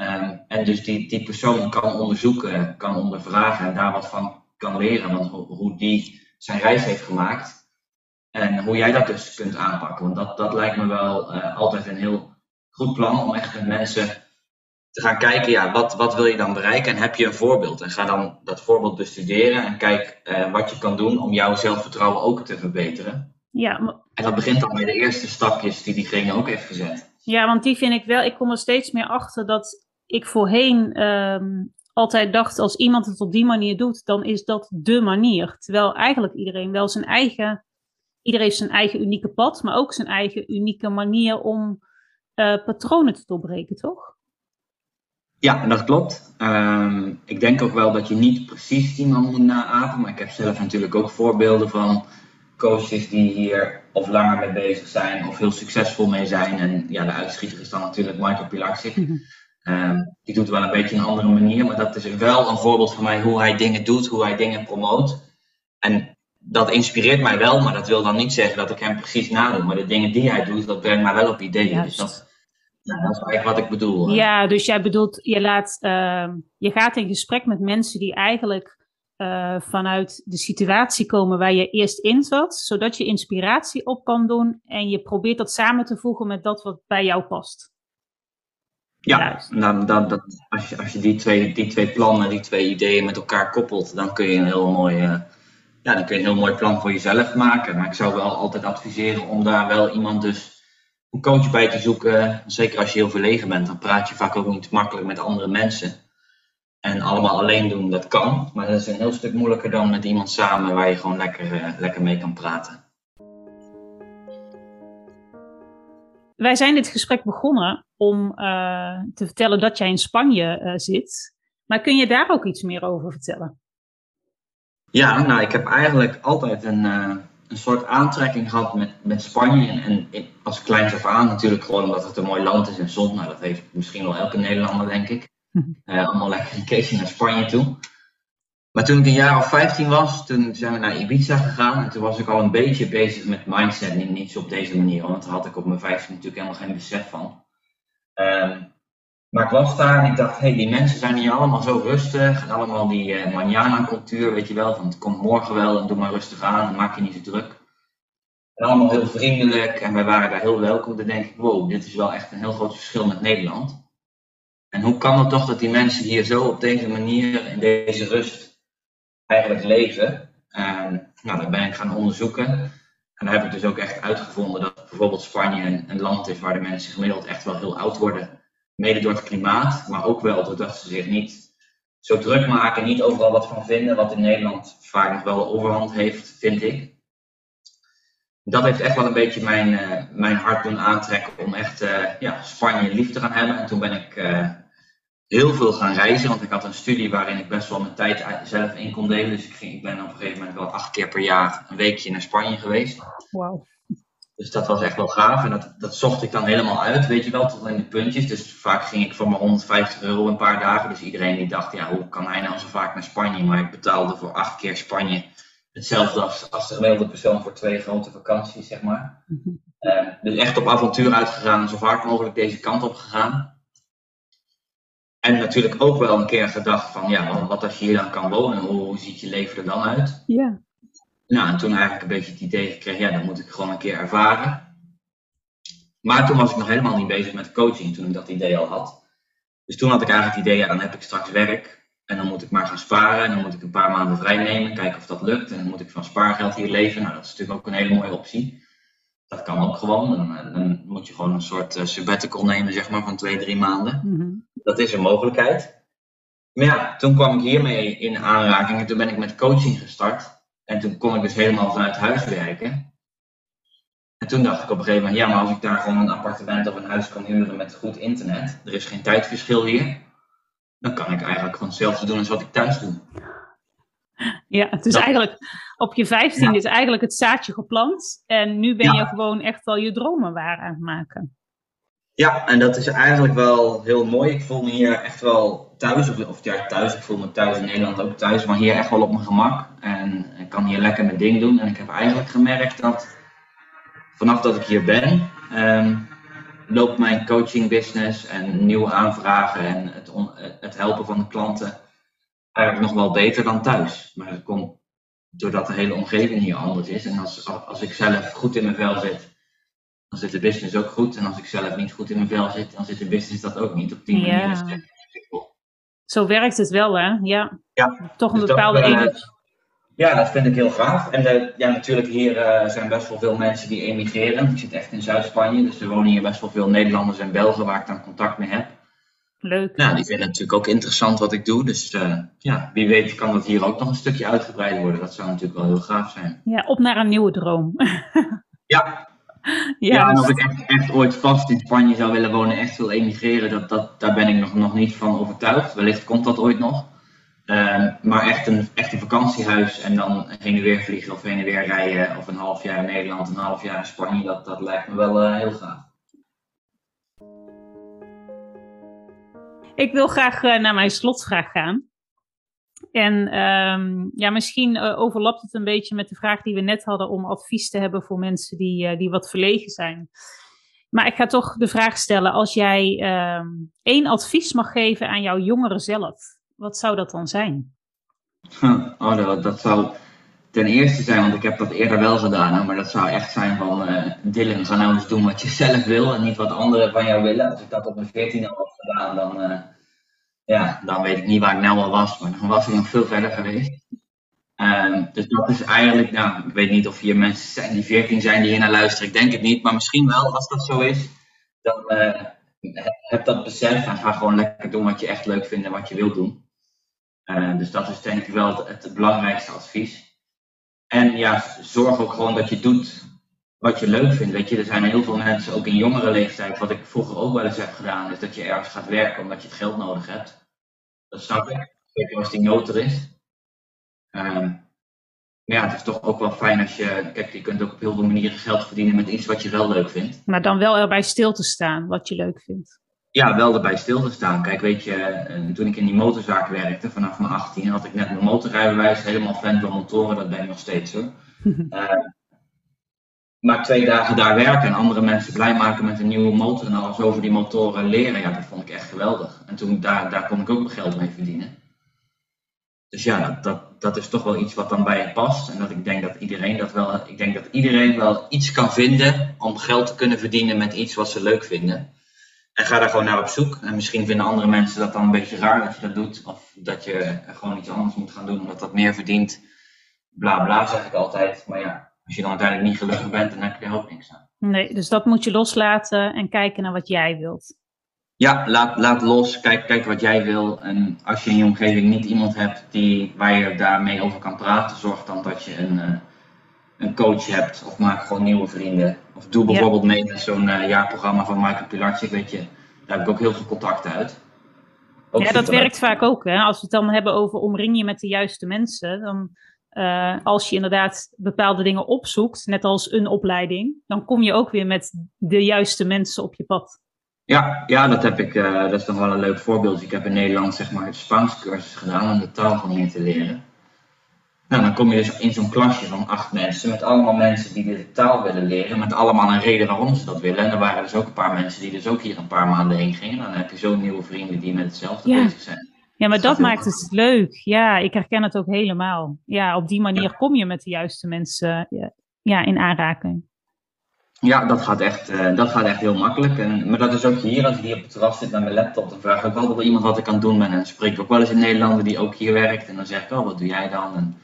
Um, en dus die, die persoon kan onderzoeken, kan ondervragen en daar wat van kan leren, want hoe die zijn reis heeft gemaakt, en hoe jij dat dus kunt aanpakken. Want dat, dat lijkt me wel uh, altijd een heel goed plan om echt met mensen te gaan kijken, ja, wat, wat wil je dan bereiken en heb je een voorbeeld? En ga dan dat voorbeeld bestuderen en kijk uh, wat je kan doen om jouw zelfvertrouwen ook te verbeteren. Ja, maar... En dat begint dan bij de eerste stapjes die diegene ook heeft gezet. Ja, want die vind ik wel, ik kom er steeds meer achter dat ik voorheen um, altijd dacht, als iemand het op die manier doet, dan is dat de manier. Terwijl eigenlijk iedereen wel zijn eigen, iedereen heeft zijn eigen unieke pad, maar ook zijn eigen unieke manier om uh, patronen te doorbreken, toch? Ja, dat klopt. Um, ik denk ook wel dat je niet precies iemand moet naapen, maar ik heb zelf natuurlijk ook voorbeelden van coaches die hier of langer mee bezig zijn of heel succesvol mee zijn. En ja, de uitschieter is dan natuurlijk Michael Pilarczyk. Mm die doet wel een beetje een andere manier, maar dat is wel een voorbeeld van mij hoe hij dingen doet, hoe hij dingen promoot. En dat inspireert mij wel, maar dat wil dan niet zeggen dat ik hem precies nadoe. Maar de dingen die hij doet, dat brengt mij wel op ideeën. Dus dat, ja, dat is eigenlijk wat ik bedoel. Ja, dus jij bedoelt, je, laat, uh, je gaat in gesprek met mensen die eigenlijk uh, vanuit de situatie komen waar je eerst in zat, zodat je inspiratie op kan doen en je probeert dat samen te voegen met dat wat bij jou past. Ja, dan, dan, dat, als, je, als je die twee, die twee plannen, die twee ideeën met elkaar koppelt, dan kun je een heel mooi, uh, ja, dan kun je een heel mooi plan voor jezelf maken. Maar ik zou wel altijd adviseren om daar wel iemand dus een coach bij te zoeken. Zeker als je heel verlegen bent, dan praat je vaak ook niet makkelijk met andere mensen. En allemaal alleen doen, dat kan. Maar dat is een heel stuk moeilijker dan met iemand samen waar je gewoon lekker, uh, lekker mee kan praten. Wij zijn dit gesprek begonnen om uh, te vertellen dat jij in Spanje uh, zit. Maar kun je daar ook iets meer over vertellen? Ja, nou, ik heb eigenlijk altijd een, een soort aantrekking gehad met, met Spanje. En, en als kleins af aan natuurlijk gewoon omdat het een mooi land is en zon. Nou, dat heeft misschien wel elke Nederlander, denk ik. Uh, [laughs] allemaal lekker een keertje naar Spanje toe. Maar toen ik een jaar of 15 was, toen zijn we naar Ibiza gegaan. En toen was ik al een beetje bezig met mindset. Niet, niet zo op deze manier, want daar had ik op mijn 15 natuurlijk helemaal geen besef van. Um, maar ik was daar en ik dacht, hé, hey, die mensen zijn hier allemaal zo rustig. Allemaal die uh, manjana-cultuur, weet je wel. Van het komt morgen wel en doe maar rustig aan en maak je niet zo druk. En allemaal heel vriendelijk en wij waren daar heel welkom. Dan denk ik, wow, dit is wel echt een heel groot verschil met Nederland. En hoe kan het toch dat die mensen hier zo op deze manier, in deze rust, eigenlijk leven? En, nou, dat ben ik gaan onderzoeken. En daar heb ik dus ook echt uitgevonden dat bijvoorbeeld Spanje een land is waar de mensen gemiddeld echt wel heel oud worden. Mede door het klimaat, maar ook wel doordat ze zich niet zo druk maken, niet overal wat van vinden, wat in Nederland vaak nog wel de overhand heeft, vind ik. Dat heeft echt wel een beetje mijn, uh, mijn hart doen aantrekken om echt uh, ja, Spanje lief te gaan hebben. En toen ben ik uh, heel veel gaan reizen, want ik had een studie waarin ik best wel mijn tijd zelf in kon delen. Dus ik, ging, ik ben op een gegeven moment wel acht keer per jaar een weekje naar Spanje geweest. Wow. Dus dat was echt wel gaaf en dat, dat zocht ik dan helemaal uit, weet je wel, tot in de puntjes. Dus vaak ging ik voor mijn 150 euro een paar dagen. Dus iedereen die dacht, ja, hoe kan hij nou zo vaak naar Spanje? Maar ik betaalde voor acht keer Spanje hetzelfde als, als de gemiddelde persoon voor twee grote vakanties, zeg maar. Mm-hmm. Uh, dus echt op avontuur uitgegaan en zo vaak mogelijk deze kant op gegaan. En natuurlijk ook wel een keer gedacht van, ja, wat als je hier dan kan wonen, hoe ziet je leven er dan uit? Ja. Nou, en toen eigenlijk een beetje het idee gekregen, ja, dat moet ik gewoon een keer ervaren. Maar toen was ik nog helemaal niet bezig met coaching, toen ik dat idee al had. Dus toen had ik eigenlijk het idee, ja, dan heb ik straks werk. En dan moet ik maar gaan sparen. En dan moet ik een paar maanden vrij nemen, kijken of dat lukt. En dan moet ik van spaargeld hier leven. Nou, dat is natuurlijk ook een hele mooie optie. Dat kan ook gewoon. Dan, dan moet je gewoon een soort uh, sabbatical nemen, zeg maar, van twee, drie maanden. Mm -hmm. Dat is een mogelijkheid. Maar ja, toen kwam ik hiermee in aanraking en toen ben ik met coaching gestart. En toen kon ik dus helemaal vanuit huis werken. En toen dacht ik op een gegeven moment, ja, maar als ik daar gewoon een appartement of een huis kan huren met goed internet, er is geen tijdverschil hier, dan kan ik eigenlijk gewoon hetzelfde doen als wat ik thuis doe. Ja, het is eigenlijk op je vijftiende ja. is eigenlijk het zaadje geplant en nu ben ja. je gewoon echt wel je dromen waar aan het maken. Ja, en dat is eigenlijk wel heel mooi. Ik voel me hier echt wel thuis, of, of ja, thuis, ik voel me thuis in Nederland ook thuis, maar hier echt wel op mijn gemak. En ik kan hier lekker mijn ding doen. En ik heb eigenlijk gemerkt dat vanaf dat ik hier ben, um, loopt mijn coaching business en nieuwe aanvragen en het, het helpen van de klanten eigenlijk nog wel beter dan thuis. Maar dat komt doordat de hele omgeving hier anders is. En als, als ik zelf goed in mijn vel zit, dan zit de business ook goed. En als ik zelf niet goed in mijn vel zit, dan zit de business dat ook niet. Op die manier ja. is het Zo werkt het wel, hè? Ja. ja. Toch een dus bepaalde dat, uh, Ja, dat vind ik heel gaaf. En de, ja, natuurlijk, hier uh, zijn best wel veel mensen die emigreren. Ik zit echt in Zuid-Spanje, dus er wonen hier best wel veel Nederlanders en Belgen waar ik dan contact mee heb. Leuk. Nou, die vinden natuurlijk ook interessant wat ik doe. Dus uh, ja, wie weet kan dat hier ook nog een stukje uitgebreid worden. Dat zou natuurlijk wel heel gaaf zijn. Ja, op naar een nieuwe droom. [laughs] ja. Ja, ja en of ik echt, echt, ooit vast in Spanje zou willen wonen, echt wil emigreren, dat, dat, daar ben ik nog, nog niet van overtuigd. Wellicht komt dat ooit nog. Um, maar echt een, echt een vakantiehuis en dan heen en weer vliegen of heen en weer rijden. Of een half jaar in Nederland, een half jaar in Spanje, dat, dat lijkt me wel uh, heel gaaf. Ik wil graag uh, naar mijn slotvraag gaan. En um, ja, misschien uh, overlapt het een beetje met de vraag die we net hadden om advies te hebben voor mensen die, uh, die wat verlegen zijn. Maar ik ga toch de vraag stellen, als jij um, één advies mag geven aan jouw jongeren zelf, wat zou dat dan zijn? [laughs] Oh, dat, dat zou ten eerste zijn, want ik heb dat eerder wel gedaan, maar dat zou echt zijn van uh, Dylan, ga nou eens doen wat je [laughs] zelf wil en niet wat anderen van jou willen. Als ik dat op mijn 14 al had gedaan, dan, ja, dan weet ik niet waar ik nou al was, maar dan was ik nog veel verder geweest. Um, dus dat is eigenlijk, nou, ik weet niet of hier mensen zijn die 14 zijn die hier naar luisteren, ik denk het niet, maar misschien wel, als dat zo is, dan uh, heb dat besef en ga gewoon lekker doen wat je echt leuk vindt en wat je wilt doen. dus dat is denk ik wel het belangrijkste advies. En ja, zorg ook gewoon dat je doet wat je leuk vindt. Weet je, er zijn heel veel mensen, ook in jongere leeftijd, wat ik vroeger ook wel eens heb gedaan, is dat je ergens gaat werken omdat je het geld nodig hebt. Dat snap ik. Zeker als die nood er is. Um, ja, het is toch ook wel fijn als je. Kijk, je kunt ook op heel veel manieren geld verdienen met iets wat je wel leuk vindt. Maar dan wel erbij stil te staan wat je leuk vindt. Ja, wel erbij stil te staan. Kijk, weet je, eh, toen ik in die motorzaak werkte, vanaf mijn 18, had ik net mijn motorrijbewijs, helemaal fan van motoren, dat ben ik nog steeds hoor. uh, [laughs] maar twee dagen daar werken en andere mensen blij maken met een nieuwe motor en alles over die motoren leren, ja, dat vond ik echt geweldig. En toen, daar, daar kon ik ook mijn geld mee verdienen. Dus ja, dat, dat, dat is toch wel iets wat dan bij je past. En dat ik denk dat iedereen dat wel, ik denk dat iedereen wel iets kan vinden om geld te kunnen verdienen met iets wat ze leuk vinden. En ga daar gewoon naar op zoek. En misschien vinden andere mensen dat dan een beetje raar dat je dat doet. Of dat je gewoon iets anders moet gaan doen omdat dat meer verdient. Bla bla zeg ik altijd. Maar ja, als je dan uiteindelijk niet gelukkig bent, dan heb je er ook niks aan. Nee, dus dat moet je loslaten en kijken naar wat jij wilt. Ja, laat, laat los. Kijk, kijk wat jij wil. En als je in je omgeving niet iemand hebt die, waar je daarmee over kan praten, zorg dan dat je een, uh, een coach hebt. Of maak gewoon nieuwe vrienden. Of doe bijvoorbeeld ja. mee met zo'n uh, jaarprogramma van Michael Pilarczyk. Weet je, daar heb ik ook heel veel contacten uit. Ook ja, dat werkt vaak ook. Hè? Als we het dan hebben over omring je met de juiste mensen. Dan, uh, als je inderdaad bepaalde dingen opzoekt, net als een opleiding, dan kom je ook weer met de juiste mensen op je pad. Ja, ja dat heb ik. Uh, dat is nog wel een leuk voorbeeld. Ik heb in Nederland zeg maar het Spaans cursus gedaan om de taal van hier te leren. Nou, dan kom je dus in zo'n klasje van acht mensen, met allemaal mensen die de taal willen leren, met allemaal een reden waarom ze dat willen. En er waren dus ook een paar mensen die dus ook hier een paar maanden heen gingen. Dan heb je zo nieuwe vrienden die met hetzelfde ja. bezig zijn. Ja, maar dat, dat maakt het leuk. Ja, ik herken het ook helemaal. Ja, op die manier kom je met de juiste mensen ja, in aanraking. Ja, dat gaat echt, uh, dat gaat echt heel makkelijk. En, maar dat is ook hier, als ik hier op het terras zit met mijn laptop, dan vraag ik ook altijd wel iemand wat ik aan het doen ben. En dan spreek ik ook wel eens een Nederlander die ook hier werkt. En dan zeg ik, oh, wat doe jij dan? En,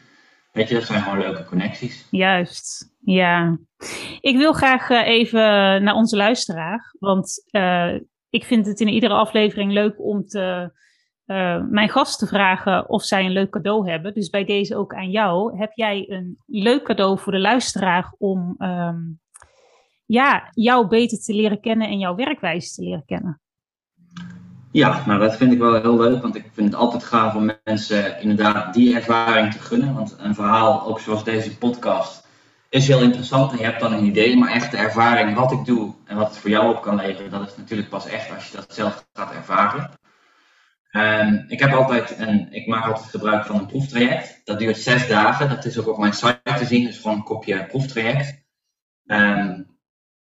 Weet je, dat zijn gewoon leuke connecties. Juist, ja. Ik wil graag uh, even naar onze luisteraar. Want uh, ik vind het in iedere aflevering leuk om te, uh, mijn gast te vragen of zij een leuk cadeau hebben. Dus bij deze ook aan jou. Heb jij een leuk cadeau voor de luisteraar om um, ja, jou beter te leren kennen en jouw werkwijze te leren kennen? Ja, nou dat vind ik wel heel leuk, want ik vind het altijd gaaf om mensen inderdaad die ervaring te gunnen. Want een verhaal, ook zoals deze podcast, is heel interessant en je hebt dan een idee, maar echt de ervaring wat ik doe en wat het voor jou op kan leveren, dat is natuurlijk pas echt als je dat zelf gaat ervaren. Um, ik heb altijd een, ik maak altijd gebruik van een proeftraject. Dat duurt zes dagen. Dat is ook op mijn site te zien. Dus gewoon een kopje proeftraject. Um,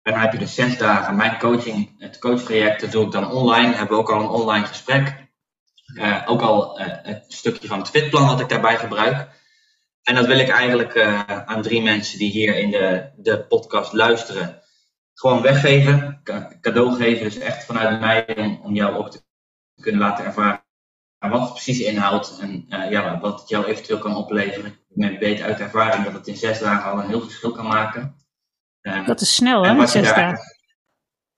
en dan heb je dus zes dagen mijn coaching, het coachtraject, dat doe ik dan online. Hebben we ook al een online gesprek. Uh, ook al uh, het stukje van het fitplan wat ik daarbij gebruik. En dat wil ik eigenlijk uh, aan drie mensen die hier in de, de podcast luisteren, gewoon weggeven, cadeau geven. Dus echt vanuit mij om, om jou ook te kunnen laten ervaren wat het precies inhoudt en ja, wat het jou eventueel kan opleveren. Ik weet uit ervaring dat het in zes dagen al een heel verschil kan maken. Uh, dat is snel, hè, zes dagen.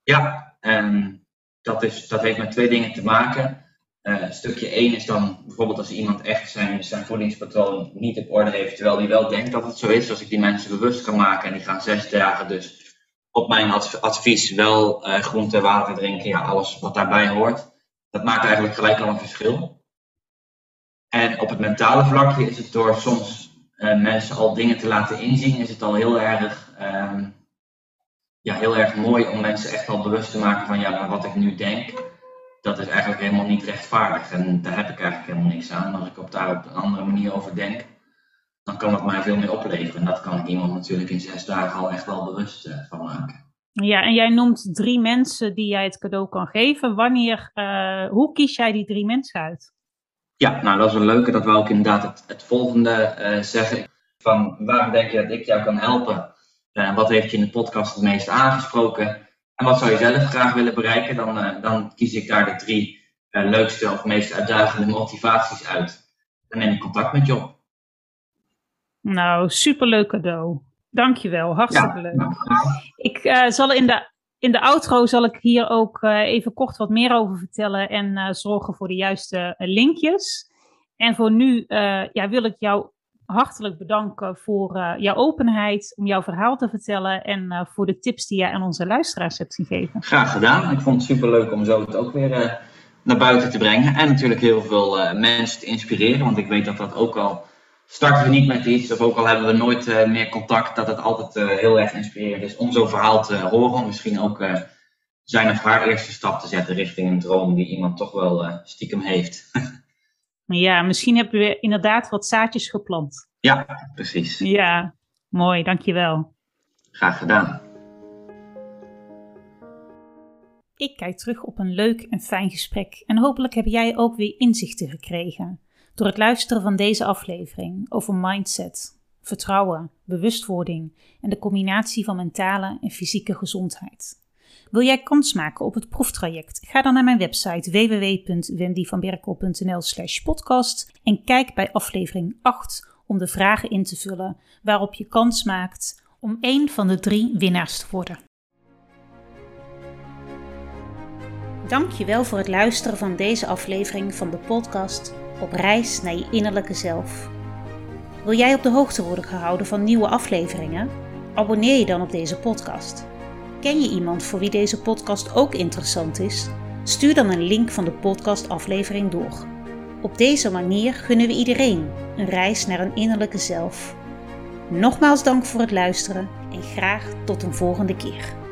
Ja, en dat, is, dat heeft met twee dingen te maken. Uh, stukje 1 is dan bijvoorbeeld als iemand echt zijn, zijn voedingspatroon niet op orde heeft, terwijl hij wel denkt dat het zo is. Als ik die mensen bewust kan maken en die gaan zes dagen dus op mijn advies wel uh, groente, water drinken, ja, alles wat daarbij hoort. Dat maakt eigenlijk gelijk al een verschil. En op het mentale vlakje is het door soms uh, mensen al dingen te laten inzien, is het al heel erg, um, ja, heel erg mooi om mensen echt al bewust te maken van ja, maar wat ik nu denk, dat is eigenlijk helemaal niet rechtvaardig. En daar heb ik eigenlijk helemaal niks aan. Als ik op daar op een andere manier over denk, dan kan het mij veel meer opleveren. En dat kan ik iemand natuurlijk in zes dagen al echt wel bewust uh, van maken. Ja, en jij noemt drie mensen die jij het cadeau kan geven. Wanneer, uh, hoe kies jij die drie mensen uit? Ja, nou dat is een leuke. Dat we ook inderdaad het, het volgende uh, zeggen. Van waarom denk je dat ik jou kan helpen? En wat heeft je in de podcast het meest aangesproken? En wat zou je zelf graag willen bereiken? Dan, dan kies ik daar de drie leukste of meest uitdagende motivaties uit. Dan neem ik contact met je op. Nou, superleuk cadeau. Dankjewel, hartstikke ja, leuk. Ik uh, zal in de, in de outro zal ik hier ook even kort wat meer over vertellen en zorgen voor de juiste linkjes. En voor nu ja, wil ik jou hartelijk bedanken voor jouw openheid om jouw verhaal te vertellen en voor de tips die jij aan onze luisteraars hebt gegeven. Graag gedaan. Ik vond het superleuk om zo het ook weer naar buiten te brengen. En natuurlijk heel veel mensen te inspireren, want ik weet dat dat ook al starten we niet met iets, of ook al hebben we nooit meer contact, dat het altijd heel erg inspirerend is om zo'n verhaal te horen. Misschien ook zijn of haar eerste stap te zetten richting een droom die iemand toch wel stiekem heeft. [laughs] Ja, misschien hebben we inderdaad wat zaadjes geplant. Ja, precies. Ja, mooi, dankjewel. Graag gedaan. Ik kijk terug op een leuk en fijn gesprek en hopelijk heb jij ook weer inzichten gekregen door het luisteren van deze aflevering over mindset, vertrouwen, bewustwording en de combinatie van mentale en fysieke gezondheid. Wil jij kans maken op het proeftraject? Ga dan naar mijn website www.wendyvanberkel.nl slash podcast en kijk bij aflevering 8 om de vragen in te vullen waarop je kans maakt om één van de drie winnaars te worden. Dankjewel voor het luisteren van deze aflevering van de podcast Op reis naar je innerlijke zelf. Wil jij op de hoogte worden gehouden van nieuwe afleveringen? Abonneer je dan op deze podcast. Ken je iemand voor wie deze podcast ook interessant is? Stuur dan een link van de podcastaflevering door. Op deze manier gunnen we iedereen een reis naar een innerlijke zelf. Nogmaals dank voor het luisteren en graag tot een volgende keer.